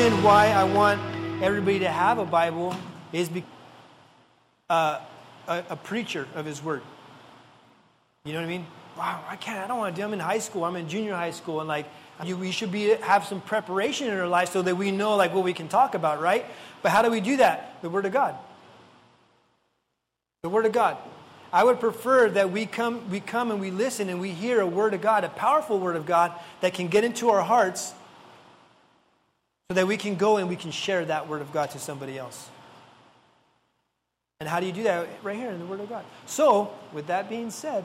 Reason why I want everybody to have a Bible is because uh, a, a preacher of his word. You know what I mean? Wow, I can't. I don't want to do. I'm in high school. I'm in junior high school, and like you, we should be have some preparation in our life so that we know like what we can talk about, right? But how do we do that? The Word of God. The Word of God. I would prefer that we come, we come and we listen and we hear a Word of God, a powerful Word of God that can get into our hearts so that we can go and we can share that Word of God to somebody else. And how do you do that? Right here in the Word of God. So, with that being said,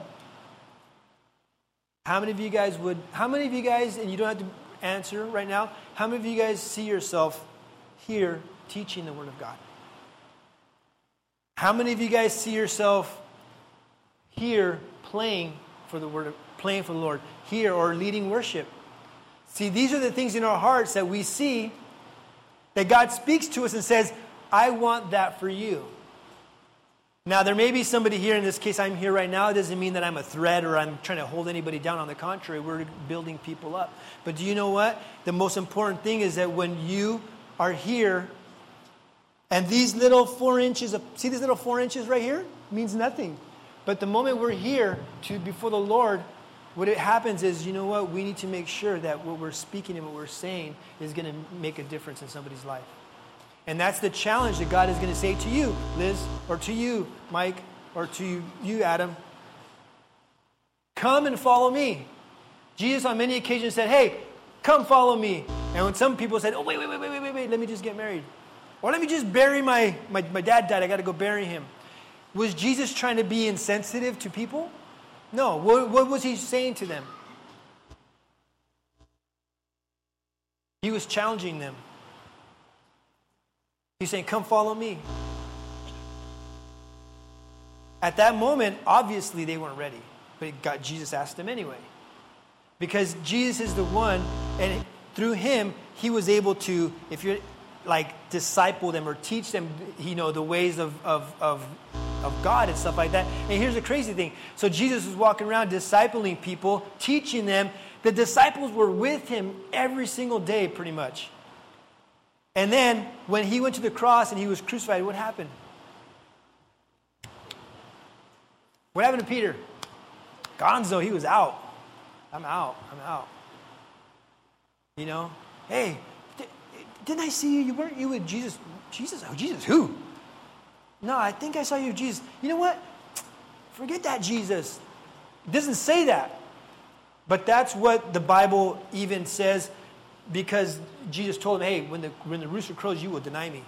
how many of you guys would, how many of you guys, and you don't have to answer right now, how many of you guys see yourself here teaching the Word of God? How many of you guys see yourself here playing for the Word of, playing for the Lord, here or leading worship? See, these are the things in our hearts that we see that God speaks to us and says, I want that for you. Now, there may be somebody here, in this case, I'm here right now. It doesn't mean that I'm a threat or I'm trying to hold anybody down. On the contrary, we're building people up. But do you know what? The most important thing is that when you are here, and these little four inches of, see these little four inches right here? Means nothing. But the moment we're here to before the Lord, what it happens is, you know what? We need to make sure that what we're speaking and what we're saying is going to make a difference in somebody's life. And that's the challenge that God is going to say to you, Liz, or to you, Mike, or to you, Adam. Come and follow me. Jesus on many occasions said, Hey, come follow me. And when some people said, Oh, wait, wait, wait, wait, wait, wait, let me just get married. Or let me just bury my, my, my dad died, I got to go bury him. Was Jesus trying to be insensitive to people? No. What, what was he saying to them? He was challenging them. He's saying, Come follow me. At that moment, obviously they weren't ready, but God, Jesus asked them anyway. Because Jesus is the one, and through him, he was able to, if you're like disciple them or teach them, you know, the ways of, of, of of God and stuff like that. And here's the crazy thing. So Jesus was walking around discipling people, teaching them. The disciples were with him every single day, pretty much. And then when he went to the cross and he was crucified, what happened? What happened to Peter? Gonzo, he was out. I'm out. I'm out. You know? Hey, didn't I see you? You weren't you with Jesus? Jesus? Oh, Jesus, who? No, I think I saw you, Jesus. You know what? Forget that, Jesus. It doesn't say that. But that's what the Bible even says because Jesus told him, hey, when the, when the rooster crows, you will deny me.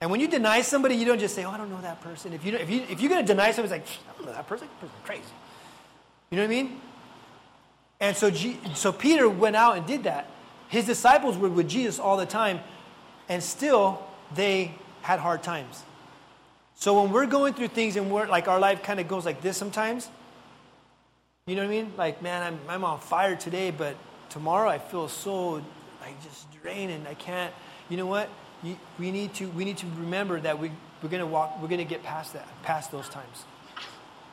And when you deny somebody, you don't just say, oh, I don't know that person. If, you, if, you, if you're going to deny somebody, it's like, I don't know that person. That person's crazy. You know what I mean? And so, G, so Peter went out and did that. His disciples were with Jesus all the time, and still they had hard times. So when we're going through things and we're like our life kind of goes like this sometimes, you know what I mean? Like, man, I'm, I'm on fire today, but tomorrow I feel so like just drained and I can't. You know what? You, we need to we need to remember that we we're gonna walk we're gonna get past that past those times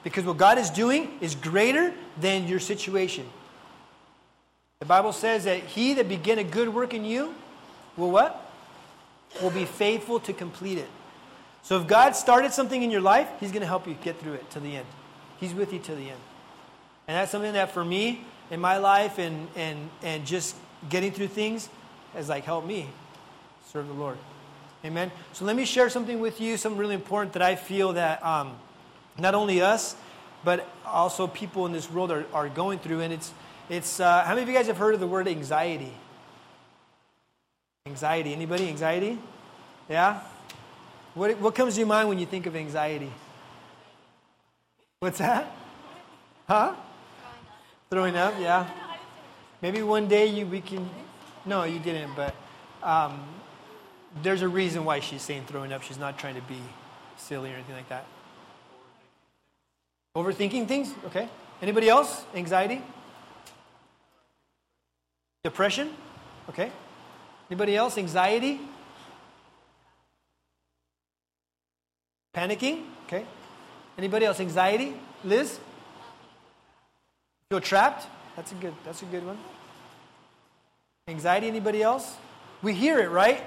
because what God is doing is greater than your situation. The Bible says that He that begin a good work in you will what? Will be faithful to complete it. So if God started something in your life, He's going to help you get through it to the end. He's with you to the end. And that's something that for me in my life and, and, and just getting through things has like helped me serve the Lord. Amen. So let me share something with you, something really important that I feel that um, not only us, but also people in this world are, are going through. And it's, it's uh, how many of you guys have heard of the word anxiety? Anxiety. Anybody? Anxiety? Yeah? What, what comes to your mind when you think of anxiety? What's that? Huh? Throwing up, yeah. Maybe one day you we can. No, you didn't. But um, there's a reason why she's saying throwing up. She's not trying to be silly or anything like that. Overthinking things. Okay. Anybody else? Anxiety. Depression. Okay. Anybody else? Anxiety? Panicking? Okay. Anybody else? Anxiety? Liz? Feel trapped? That's a good that's a good one. Anxiety, anybody else? We hear it, right?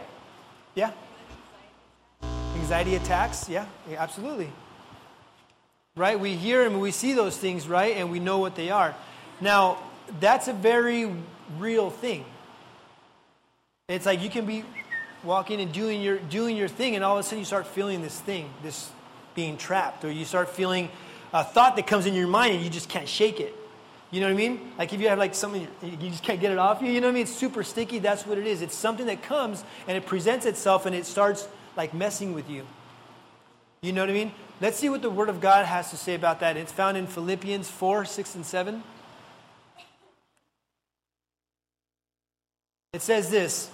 Yeah? Anxiety attacks, yeah, yeah absolutely. Right? We hear them, we see those things, right? And we know what they are. Now, that's a very real thing. It's like you can be walking and doing your doing your thing, and all of a sudden you start feeling this thing, this being trapped, or you start feeling a thought that comes in your mind and you just can't shake it. You know what I mean? Like if you have like something you just can't get it off you. You know what I mean? It's super sticky. That's what it is. It's something that comes and it presents itself and it starts like messing with you. You know what I mean? Let's see what the Word of God has to say about that. It's found in Philippians 4, 6, and 7. It says this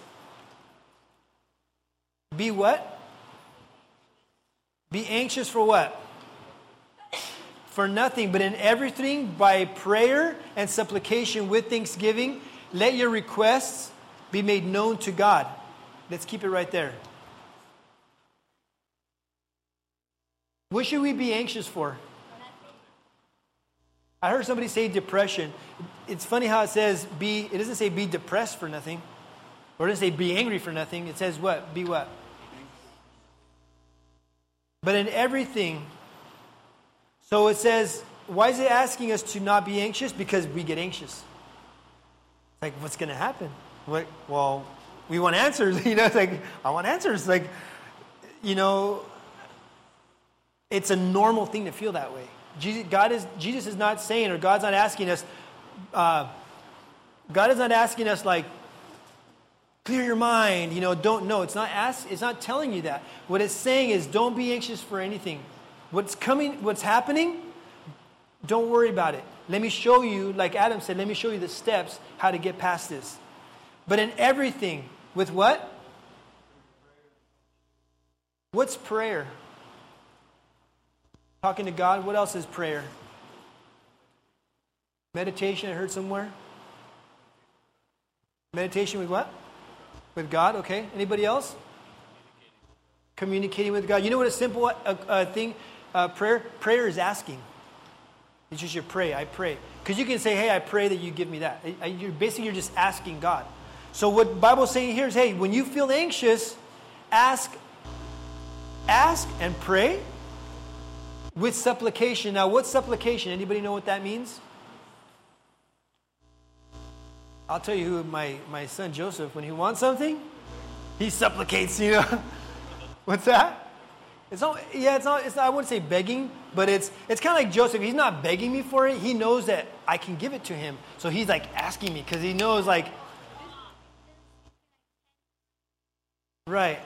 Be what? Be anxious for what? For nothing, but in everything by prayer and supplication with thanksgiving, let your requests be made known to God. Let's keep it right there. What should we be anxious for? I heard somebody say depression. It's funny how it says be, it doesn't say be depressed for nothing. Or it doesn't say be angry for nothing. It says what? Be what? But in everything. So it says, why is it asking us to not be anxious? Because we get anxious. It's like, what's going to happen? What, well, we want answers. You know, it's like, I want answers. Like, you know, it's a normal thing to feel that way. Jesus, God is, Jesus is not saying, or God's not asking us, uh, God is not asking us, like, clear your mind, you know, don't know. It's not, ask, it's not telling you that. What it's saying is, don't be anxious for anything. What's coming, what's happening, don't worry about it. Let me show you, like Adam said, let me show you the steps how to get past this. But in everything, with what? What's prayer? Talking to God. What else is prayer? Meditation, I heard somewhere. Meditation with what? With God, okay. Anybody else? Communicating, with God. You know what a simple uh, uh, thing, uh, prayer? Prayer is asking. It's just your pray. I pray. Because you can say, hey, I pray that you give me that. You're, basically, you're just asking God. So what Bible's saying here is, hey, when you feel anxious, ask, ask and pray with supplication. Now, what's supplication? Anybody know what that means? I'll tell you who my, my son Joseph, when he wants something, he supplicates, you know. what's that? It's not, yeah, it's not, it's not, I wouldn't say begging, but it's, it's kind of like Joseph. He's not begging me for it. He knows that I can give it to him. So he's like asking me because he knows, like, right,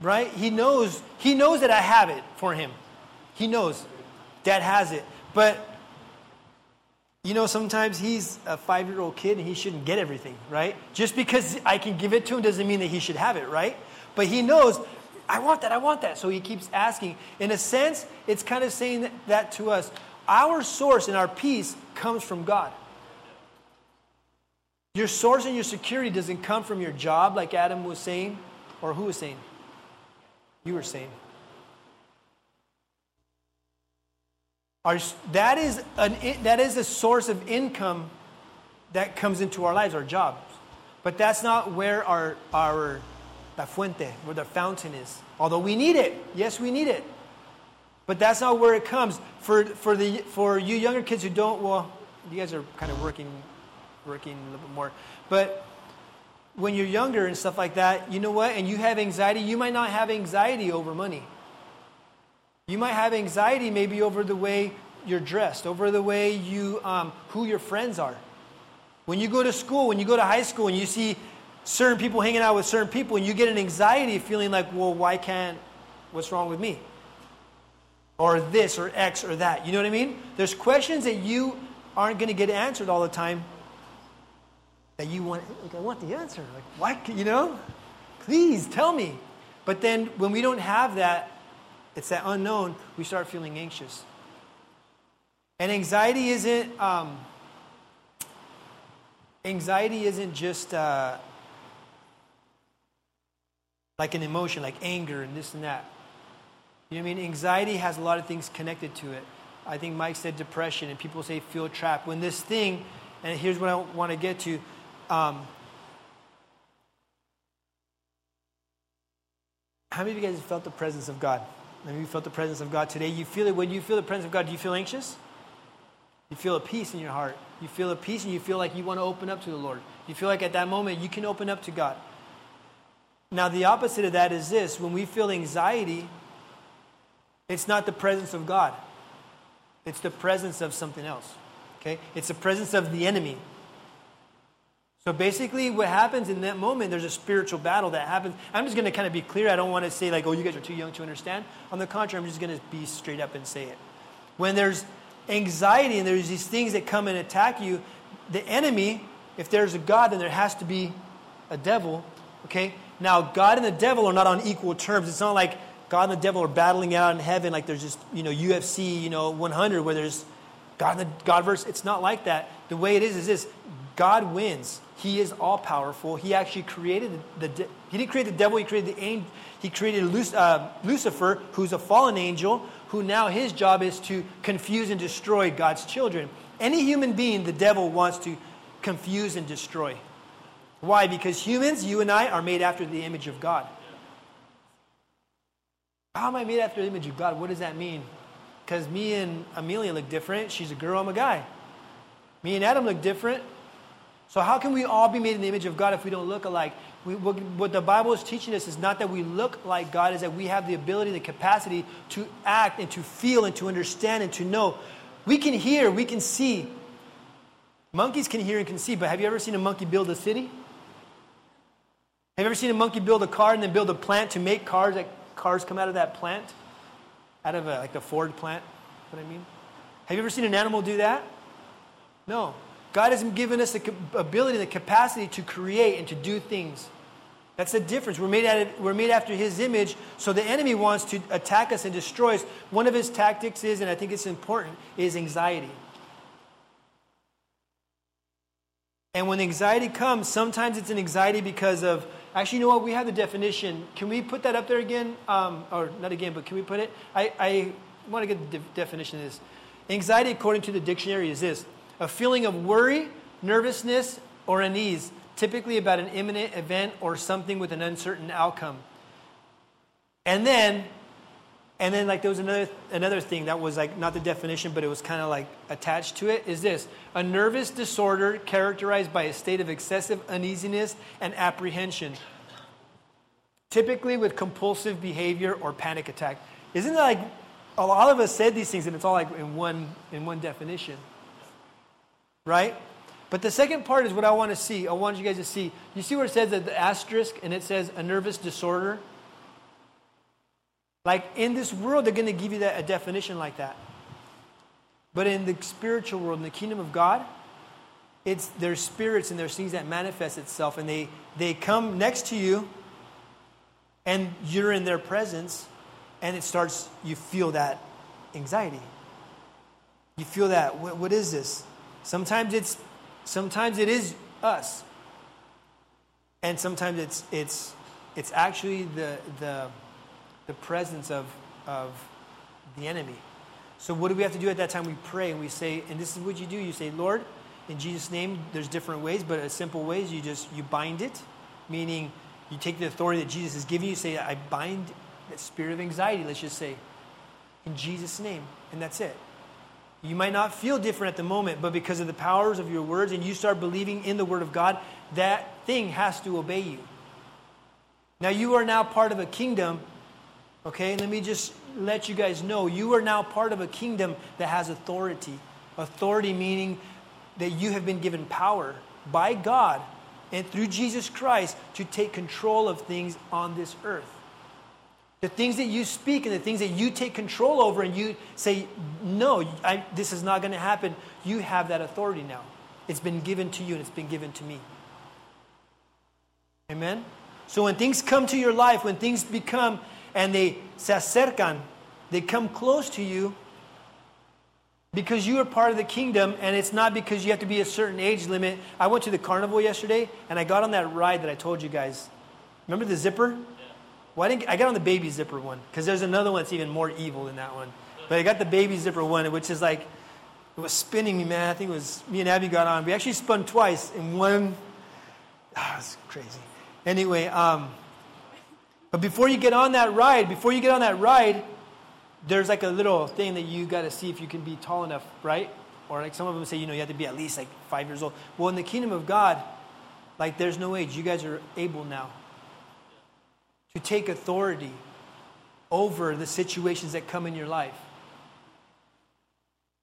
right? He knows, he knows that I have it for him. He knows. Dad has it. But, you know, sometimes he's a five year old kid and he shouldn't get everything, right? Just because I can give it to him doesn't mean that he should have it, right? But he knows, I want that, I want that. So he keeps asking. In a sense, it's kind of saying that, to us. Our source and our peace comes from God. Your source and your security doesn't come from your job, like Adam was saying, or who was saying? You were saying. That, is an, that is a source of income that comes into our lives, our jobs. But that's not where our, our la fuente, where the fountain is. Although we need it. Yes, we need it. But that's not where it comes. For, for, the, for you younger kids who don't, well, you guys are kind of working, working a little bit more. But when you're younger and stuff like that, you know what? And you have anxiety, you might not have anxiety over money. You might have anxiety maybe over the way you're dressed, over the way you, um, who your friends are. When you go to school, when you go to high school, and you see certain people hanging out with certain people, and you get an anxiety feeling like, well, why can't, what's wrong with me? Or this, or X, or that. You know what I mean? There's questions that you aren't going to get answered all the time that you want, like, I want the answer. Like, why, you know? Please tell me. But then when we don't have that, it's that unknown, we start feeling anxious. And anxiety isn't um, anxiety isn't just uh, like an emotion, like anger and this and that. You know what I mean? Anxiety has a lot of things connected to it. I think Mike said depression, and people say feel trapped. When this thing, and here's what I want to get to. Um, how many of you guys felt the presence of God? Maybe you felt the presence of God today. You feel it when you feel the presence of God. Do you feel anxious? You feel a peace in your heart. You feel a peace and you feel like you want to open up to the Lord. You feel like at that moment you can open up to God. Now, the opposite of that is this when we feel anxiety, it's not the presence of God, it's the presence of something else. Okay? It's the presence of the enemy. So basically, what happens in that moment, there's a spiritual battle that happens. I'm just going to kind of be clear. I don't want to say, like, oh, you guys are too young to understand. On the contrary, I'm just going to be straight up and say it. When there's anxiety and there's these things that come and attack you, the enemy, if there's a God, then there has to be a devil. Okay? Now, God and the devil are not on equal terms. It's not like God and the devil are battling out in heaven like there's just, you know, UFC, you know, 100 where there's God and the God verse. It's not like that. The way it is is this God wins. He is all powerful. He actually created the, the he didn't create the devil. He created the angel. He created uh, Lucifer, who's a fallen angel, who now his job is to confuse and destroy God's children. Any human being, the devil wants to confuse and destroy. Why? Because humans, you and I, are made after the image of God. How am I made after the image of God? What does that mean? Because me and Amelia look different. She's a girl, I'm a guy. Me and Adam look different. So, how can we all be made in the image of God if we don't look alike? We, what, the Bible is teaching us is not that we look like God, is that we have the ability, the capacity to act and to feel and to understand and to know. We can hear, we can see. Monkeys can hear and can see, but have you ever seen a monkey build a city? Have you ever seen a monkey build a car and then build a plant to make cars that cars come out of that plant? Out of a, like the Ford plant? What I mean? Have you ever seen an animal do that? No. God has given us the ability, the capacity to create and to do things. That's the difference. We're made, of, we're made after His image, so the enemy wants to attack us and destroy us. One of his tactics is, and I think it's important, is anxiety. And when anxiety comes, sometimes it's an anxiety because of, actually, you know what? We have the definition. Can we put that up there again? Um, or not again, but can we put it? I, I want to get the de- definition of this. Anxiety, according to the dictionary, is this a feeling of worry, nervousness, or unease, typically about an imminent event or something with an uncertain outcome. And then and then, like, there was another, another thing that was, like, not the definition, but it was kind of, like, attached to it is this a nervous disorder characterized by a state of excessive uneasiness and apprehension, typically with compulsive behavior or panic attack. Isn't it like a lot of us said these things and it's all like in one, in one definition? Right? But the second part is what I want to see. I want you guys to see. You see where it says the asterisk and it says a nervous disorder? Like in this world, they're going to give you that, a definition like that. But in the spiritual world, in the kingdom of God, it's there's spirits and there's things that manifest itself, and they they come next to you, and you're in their presence, and it starts. You feel that anxiety. You feel that what, what is this? Sometimes it's sometimes it is us, and sometimes it's it's it's actually the the the presence of, of the enemy. So, what do we have to do at that time? We pray and we say, and this is what you do you say, Lord, in Jesus' name, there's different ways, but a simple way is you just you bind it, meaning you take the authority that Jesus has given you, say, I bind that spirit of anxiety, let's just say, in Jesus' name, and that's it. You might not feel different at the moment, but because of the powers of your words and you start believing in the Word of God, that thing has to obey you. Now, you are now part of a kingdom Okay, let me just let you guys know you are now part of a kingdom that has authority. Authority meaning that you have been given power by God and through Jesus Christ to take control of things on this earth. The things that you speak and the things that you take control over and you say, no, I, this is not going to happen, you have that authority now. It's been given to you and it's been given to me. Amen? So when things come to your life, when things become and they se acercan, they come close to you because you are part of the kingdom and it's not because you have to be a certain age limit. I went to the carnival yesterday and I got on that ride that I told you guys. Remember the zipper? Why didn't I got on the baby zipper one? Because there's another one that's even more evil than that one. But I got the baby zipper one, which is like it was spinning me, man. I think it was me and Abby got on. We actually spun twice in one. Oh, it's crazy. Anyway, um, But before you get on that ride, before you get on that ride, there's like a little thing that you got to see if you can be tall enough, right? Or like some of them say, you know, you have to be at least like five years old. Well, in the kingdom of God, like there's no age. You guys are able now take authority over the situations that come in your life.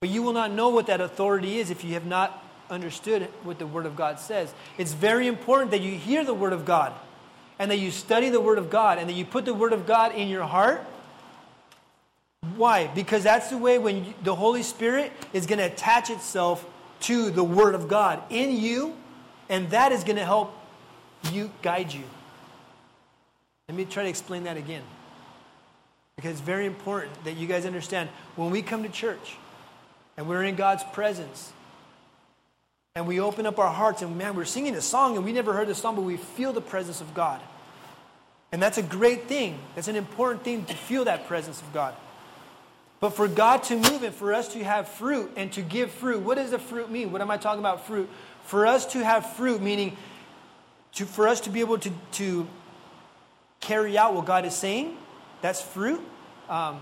But you will not know what that authority is if you have not understood what the Word of God says. It's very important that you hear the Word of God and that you study the Word of God and that you put the Word of God in your heart. Why? Because that's the way when you, the Holy Spirit is going to attach itself to the Word of God in you, and that is going to help you guide you. Let me try to explain that again. Because it's very important that you guys understand when we come to church and we're in God's presence and we open up our hearts and man, we're singing a song and we never heard the song, but we feel the presence of God. And that's a great thing. That's an important thing to feel that presence of God. But for God to move and for us to have fruit and to give fruit, what does the fruit mean? What am I talking about fruit? For us to have fruit, meaning to, for us to be able to, to carry out what God is saying, that's fruit. Um,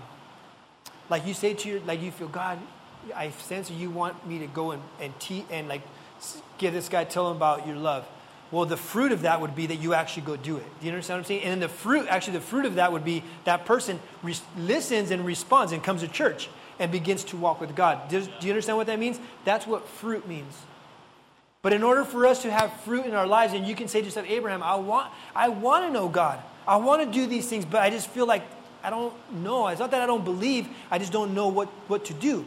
like you say to your, like you feel, God, I sense you want me to go and, and, te- and like give this guy, tell him about your love. Well, the fruit of that would be that you actually go do it. Do you understand what I'm saying? And then the fruit, actually, the fruit of that would be that person re- listens and responds and comes to church and begins to walk with God. Does, do you understand what that means? That's what fruit means. But in order for us to have fruit in our lives, and you can say to yourself, Abraham, I want, I want to know God. I want to do these things, but I just feel like I don't know. It's not that I don't believe, I just don't know what, what to do.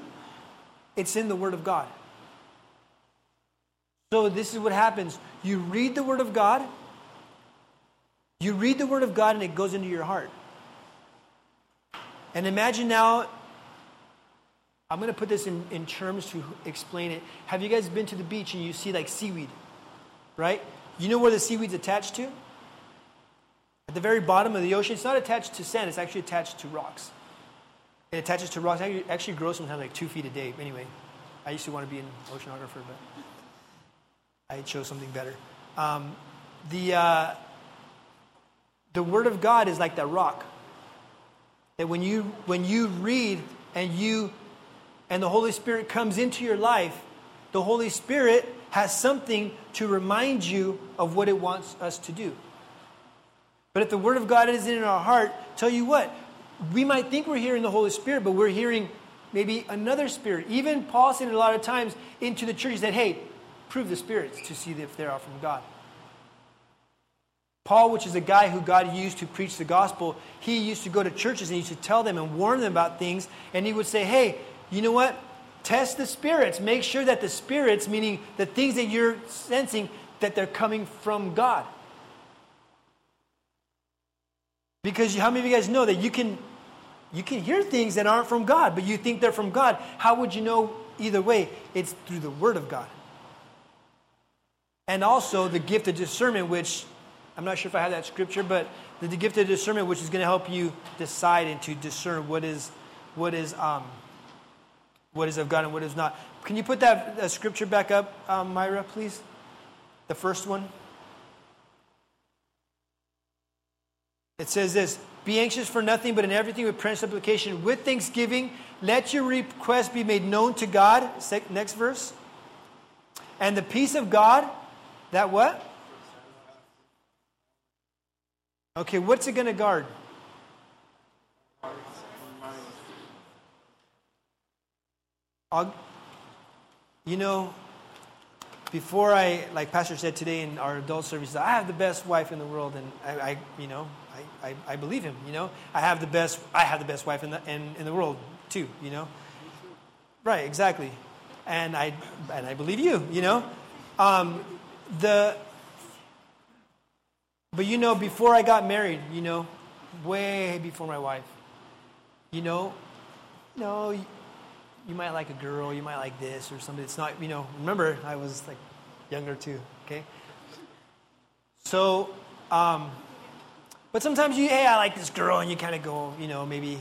It's in the Word of God. So, this is what happens you read the Word of God, you read the Word of God, and it goes into your heart. And imagine now, I'm going to put this in, in terms to explain it. Have you guys been to the beach and you see like seaweed, right? You know where the seaweed's attached to? At the very bottom of the ocean, it's not attached to sand, it's actually attached to rocks. It attaches to rocks. It actually grows sometimes like two feet a day. Anyway, I used to want to be an oceanographer, but I chose something better. Um, the, uh, the Word of God is like that rock. That when you, when you read and you and the Holy Spirit comes into your life, the Holy Spirit has something to remind you of what it wants us to do. But if the Word of God isn't in our heart, tell you what, we might think we're hearing the Holy Spirit, but we're hearing maybe another spirit. Even Paul said a lot of times into the church, said, hey, prove the spirits to see if they are from God. Paul, which is a guy who God used to preach the gospel, he used to go to churches and he used to tell them and warn them about things. And he would say, hey, you know what? Test the spirits. Make sure that the spirits, meaning the things that you're sensing, that they're coming from God. Because how many of you guys know that you can you can hear things that aren't from God, but you think they're from God? How would you know either way? It's through the Word of God. And also the gift of discernment, which I'm not sure if I have that scripture, but the, the gift of discernment, which is going to help you decide and to discern what is what is um, what is of God and what is not. Can you put that, that scripture back up, um, Myra, please? The first one. It says this Be anxious for nothing, but in everything with prayer and supplication, with thanksgiving, let your request be made known to God. Next verse. And the peace of God, that what? Okay, what's it going to guard? I'll, you know, before I, like Pastor said today in our adult service, I have the best wife in the world, and I, I you know, I, I, I, believe him. You know, I have the best. I have the best wife in the in, in the world too. You know, right? Exactly, and I and I believe you. You know, um, the. But you know, before I got married, you know, way before my wife, you know, no, you, you might like a girl, you might like this or something. It's not, you know. Remember, I was like younger too. Okay. So. Um, but sometimes you, hey, I like this girl, and you kind of go, you know, maybe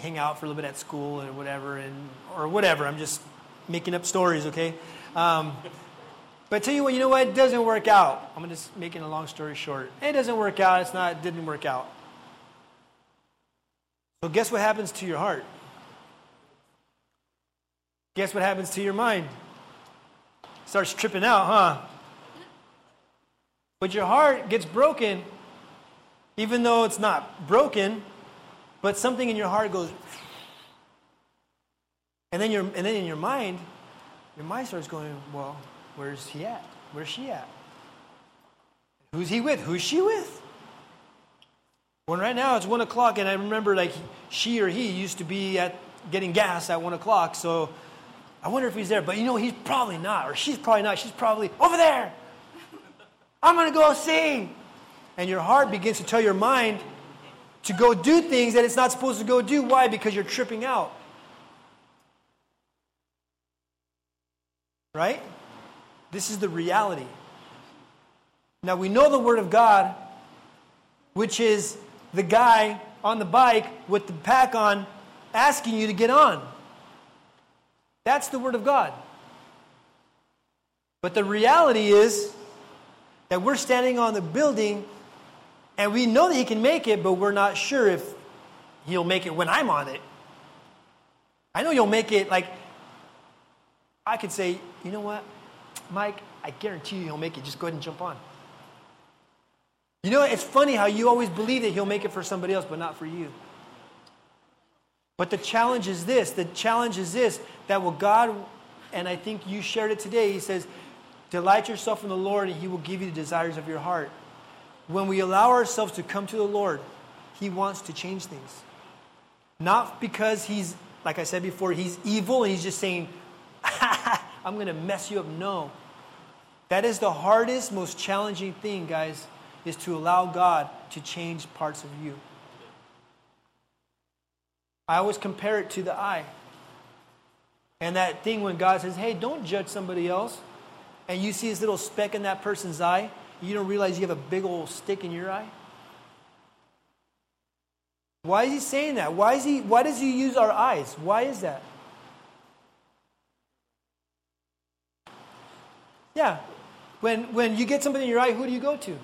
hang out for a little bit at school or whatever, and or whatever. I'm just making up stories, okay? Um, but tell you what, you know what? It doesn't work out. I'm just making a long story short. It doesn't work out. It's not. It didn't work out. So, guess what happens to your heart? Guess what happens to your mind? Starts tripping out, huh? But your heart gets broken, even though it's not broken, but something in your heart goes. And then, your, and then in your mind, your mind starts going, well, where's he at? Where's she at? Who's he with? Who's she with? When right now it's one o'clock, and I remember like she or he used to be at getting gas at one o'clock, so I wonder if he's there. But you know, he's probably not, or she's probably not. She's probably over there. I'm going to go see. And your heart begins to tell your mind to go do things that it's not supposed to go do. Why? Because you're tripping out. Right? This is the reality. Now we know the Word of God, which is the guy on the bike with the pack on asking you to get on. That's the Word of God. But the reality is that we're standing on the building and we know that he can make it, but we're not sure if he'll make it when I'm on it. I know you'll make it like I could say, you know what, Mike, I guarantee you he'll make it. Just go ahead and jump on. You know, it's funny how you always believe that he'll make it for somebody else, but not for you. But the challenge is this the challenge is this that will God, and I think you shared it today, he says, delight yourself in the Lord, and he will give you the desires of your heart. When we allow ourselves to come to the Lord, he wants to change things. Not because he's, like I said before, he's evil and he's just saying, I'm going to mess you up. No. That is the hardest, most challenging thing, guys, is to allow God to change parts of you. I always compare it to the eye. And that thing when God says, hey, don't judge somebody else, and you see this little speck in that person's eye, you don't realize you have a big old stick in your eye? Why is he saying that? Why, is he, why does he use our eyes? Why is that? Yeah. When, when you get something in your eye, who do you go to?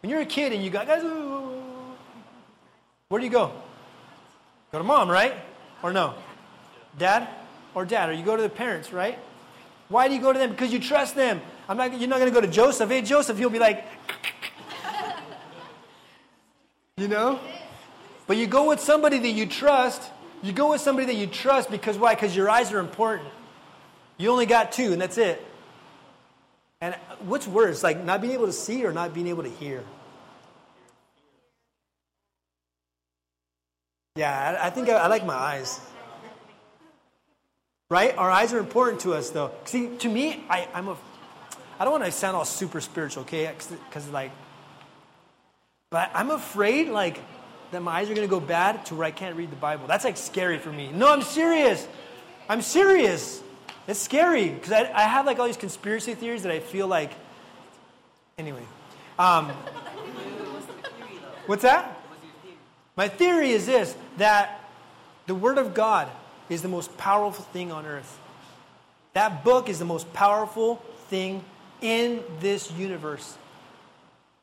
When you're a kid and you got, guys, where do you go? Go to mom, right? Or no? Dad? Or dad? Or you go to the parents, right? Why do you go to them? Because you trust them. I'm not, you're not going to go to Joseph. Hey, Joseph, he'll be like, you know? But you go with somebody that you trust. You go with somebody that you trust because why? Because your eyes are important. You only got two, and that's it. And what's worse, like not being able to see or not being able to hear? Yeah, I, I think I, I, like my eyes. Right? Our eyes are important to us, though. See, to me, I, I'm a. I don't want to sound all super spiritual, okay? Because like, but I'm afraid like that my eyes are going to go bad to where I can't read the Bible. That's like scary for me. No, I'm serious. I'm serious. It's scary because I, I have like all these conspiracy theories that I feel like. Anyway, um, what's that? My theory is this that the Word of God is the most powerful thing on earth. That book is the most powerful thing in this universe.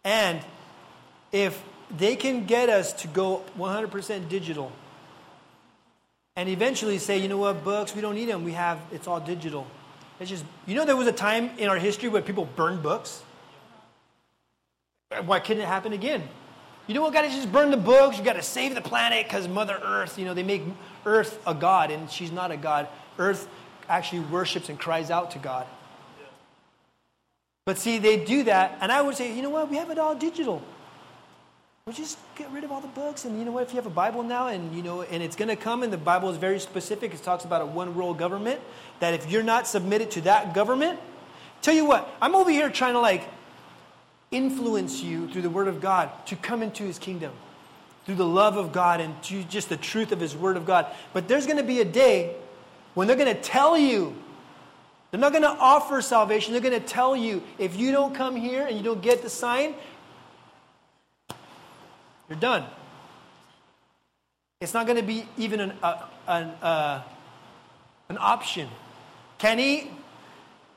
And if they can get us to go 100% digital, and eventually say, you know what, books, we don't need them. We have, it's all digital. It's just, you know, there was a time in our history where people burned books. Why couldn't it happen again? You know what, to just burn the books. You got to save the planet because Mother Earth, you know, they make Earth a god, and she's not a god. Earth actually worships and cries out to God. But see, they do that, and I would say, you know what, we have it all digital. Well, just get rid of all the books. And you know what? If you have a Bible now, and you know, and it's going to come, and the Bible is very specific. It talks about a one world government. That if you're not submitted to that government, tell you what, I'm over here trying to like influence you through the Word of God to come into His kingdom, through the love of God and to just the truth of His Word of God. But there's going to be a day when they're going to tell you. They're not going to offer salvation. They're going to tell you if you don't come here and you don't get the sign, you're done. It's not going to be even an, uh, an, uh, an option. Can't eat.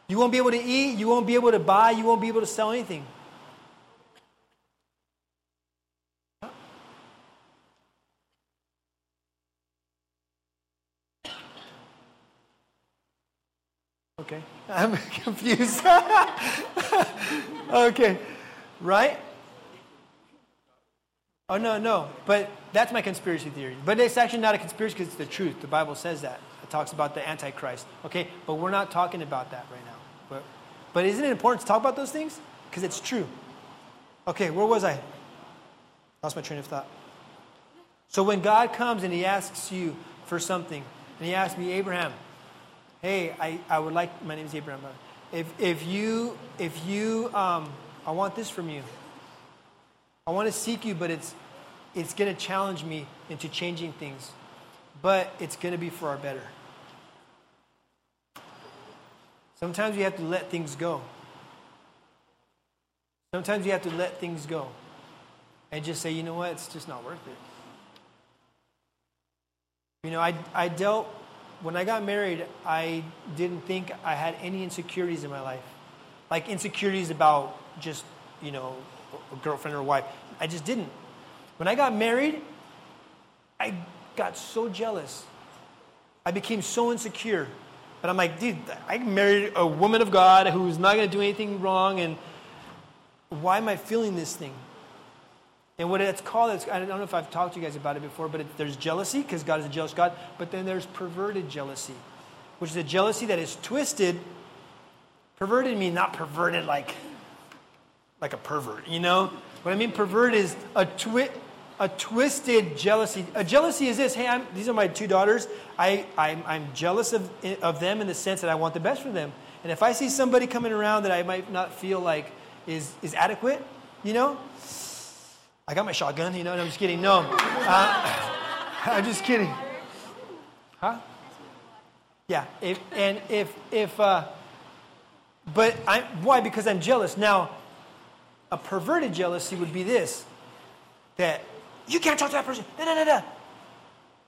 You won't be able to eat. You won't be able to buy. You won't be able to sell anything. Okay. I'm confused. okay. Right? Oh, no, no. But that's my conspiracy theory. But it's actually not a conspiracy because it's the truth. The Bible says that. It talks about the Antichrist. Okay? But we're not talking about that right now. But, but isn't it important to talk about those things? Because it's true. Okay, where was I? Lost my train of thought. So when God comes and He asks you for something, and He asks me, Abraham, hey, I, I would like, my name is Abraham. If, if you, if you, um, I want this from you. I want to seek you, but it's, it's going to challenge me into changing things. But it's going to be for our better. Sometimes you have to let things go. Sometimes you have to let things go and just say, you know what, it's just not worth it. You know, I, I dealt, when I got married, I didn't think I had any insecurities in my life. Like insecurities about just, you know, a girlfriend or wife. I just didn't. When I got married, I got so jealous. I became so insecure. But I'm like, dude, I married a woman of God who's not going to do anything wrong, and why am I feeling this thing? And what it's called, is, I don't know if I've talked to you guys about it before, but it, there's jealousy, because God is a jealous God, but then there's perverted jealousy, which is a jealousy that is twisted. Perverted means not perverted like, like a pervert, you know? What I mean perverted is a, twi- a twisted jealousy. A jealousy is this hey, I'm, these are my two daughters. I, I'm, I'm jealous of, of them in the sense that I want the best for them. And if I see somebody coming around that I might not feel like is, is adequate, you know? I got my shotgun, you know, I'm just kidding. No. Uh, I'm just kidding. Huh? Yeah. If, and if, if, uh, but I, why? Because I'm jealous. Now, a perverted jealousy would be this that you can't talk to that person. Da, da, da, da.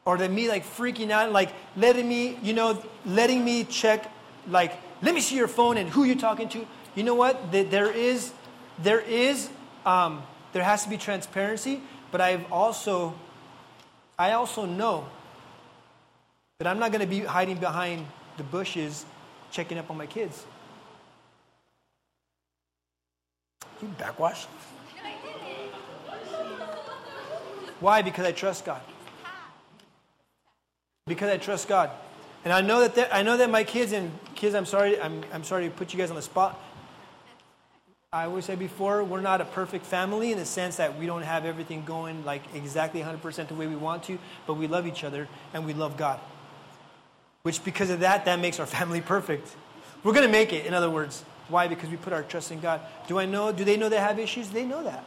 Or that me like freaking out, like letting me, you know, letting me check, like, let me see your phone and who you're talking to you know what? There is, there is, um, there has to be transparency, but I've also, I also know that I'm not going to be hiding behind the bushes checking up on my kids. You backwash? Why? Because I trust God. Because I trust God. And I know that I know that my kids and kids, I'm sorry, I'm, I'm sorry to put you guys on the spot. I always said before, we're not a perfect family in the sense that we don't have everything going like exactly 100% the way we want to, but we love each other and we love God. Which, because of that, that makes our family perfect. We're going to make it, in other words. Why? Because we put our trust in God. Do I know? Do they know they have issues? They know that.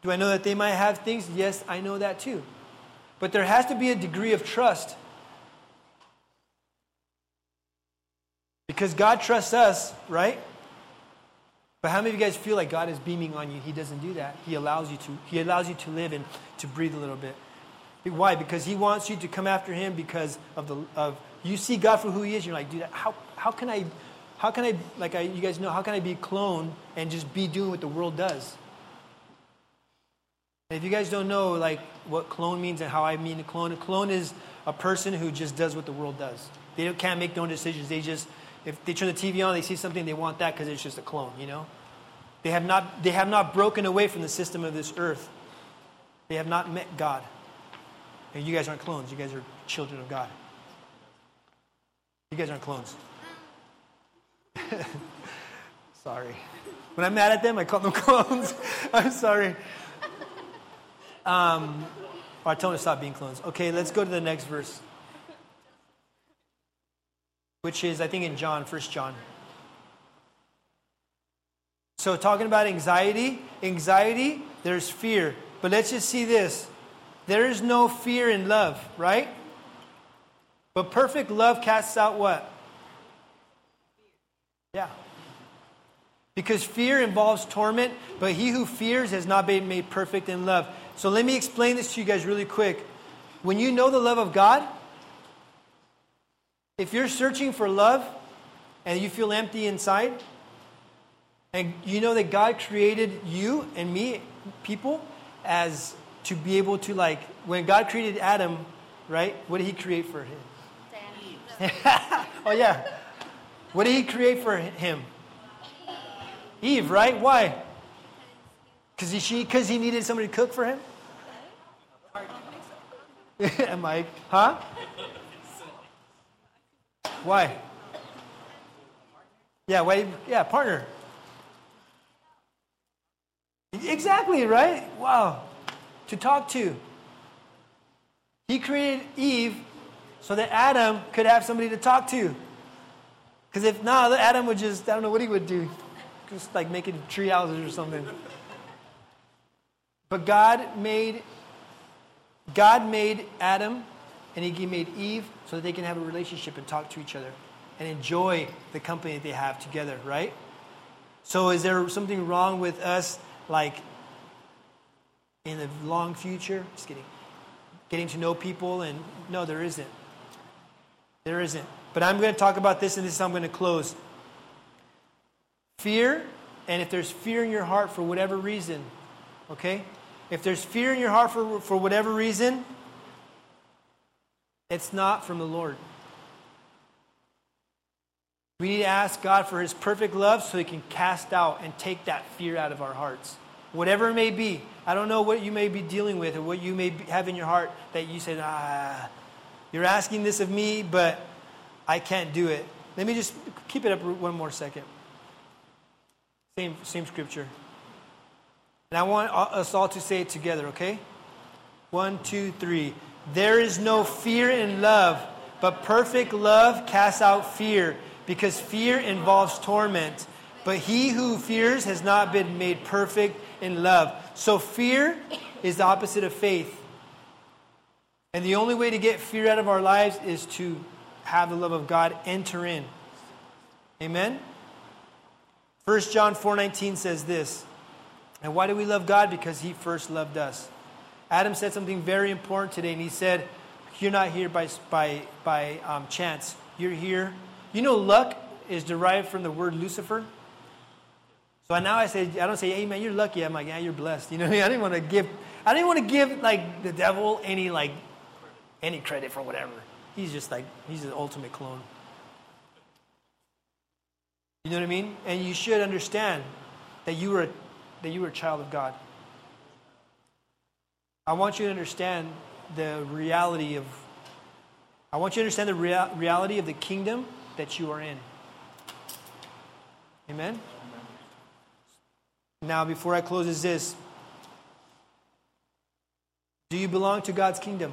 Do I know that they might have things? Yes, I know that too. But there has to be a degree of trust. Because God trusts us, right? But how many of you guys feel like God is beaming on you? He doesn't do that. He allows you to. He allows you to live and to breathe a little bit. Why? Because He wants you to come after Him because of the of you see God for who He is. You're like, dude, how how can I, how can I like I, you guys know how can I be clone and just be doing what the world does? If you guys don't know like what clone means and how I mean a clone, a clone is a person who just does what the world does. They can't make their own decisions. They just if they turn the TV on, they see something, they want that because it's just a clone, you know? They have, not, they have not broken away from the system of this earth. They have not met God. And you guys aren't clones, you guys are children of God. You guys aren't clones. sorry. When I'm mad at them, I call them clones. I'm sorry. Um, I tell them to stop being clones. Okay, let's go to the next verse which is, I think, in John, First John. So, talking about anxiety, anxiety, there's fear. But let's just see this there is no fear in love, right? But perfect love casts out what? Yeah. Because fear involves torment, but he who fears has not been made perfect in love. So let me explain this to you guys really quick. When you know the love of God, if you're searching for love and you feel empty inside, and you know that God created you and me, people, as to be able to, like, when God created Adam, right? What did he create for him? oh, yeah. What did he create for him? Eve, right? Why? Because he, she, cause he needed somebody to cook for him? I, huh? Why? Yeah, why? Yeah, partner. Exactly, right? Wow. To talk to. He created Eve so that Adam could have somebody to talk to. Because if not, Adam would just, I don't know what he would do. Just like making tree houses or something. But God made God made Adam and he made Eve so that they can have a relationship and talk to each other and enjoy the company that they have together, right? So is there something wrong with us like in the long future? Just kidding. Getting to know people and no, there isn't. There isn't. But I'm going to talk about this and this is how I'm going to close. Fear, and if there's fear in your heart for whatever reason, okay? If there's fear in your heart for, for whatever reason, it's not from the Lord. We need to ask God for His perfect love so He can cast out and take that fear out of our hearts. Whatever it may be. I don't know what you may be dealing with or what you may have in your heart that you said, ah, you're asking this of me, but I can't do it. Let me just keep it up one more second. Same, same scripture. And I want us all to say it together, okay? One, two, three. There is no fear in love, but perfect love casts out fear, because fear involves torment. But he who fears has not been made perfect in love. So fear is the opposite of faith. And the only way to get fear out of our lives is to have the love of God enter in. Amen? 1 John 4:19 says this. And why do we love God? Because he first loved us. Adam said something very important today, and he said, You're not here by, by, by um, chance. You're here. You know, luck is derived from the word Lucifer. So now I say, I don't say, hey man, you're lucky. I'm like, yeah, you're blessed. You know I mean? I didn't want to give, I didn't want to give like the devil any like, any credit for whatever. He's just like, he's the ultimate clone. You know what I mean? And you should understand that you were that you were a child of God. I want you to understand the reality of, I want you to understand the rea- reality of the kingdom that you are in. Amen? Now, before I close, is this Do you belong to God's kingdom?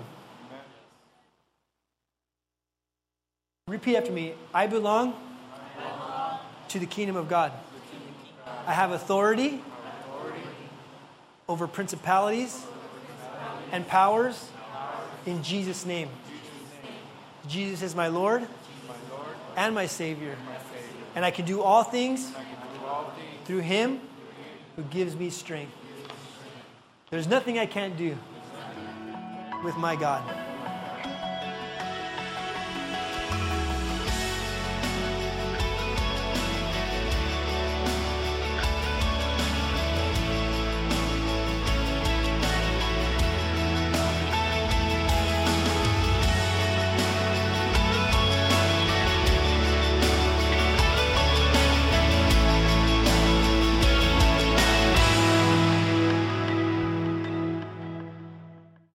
Repeat after me I belong, I belong to the kingdom of God. I have authority over principalities and powers in Jesus' name. Jesus is my Lord and my Savior. And I can do all things through Him who gives me strength. There's nothing I can't do with my God.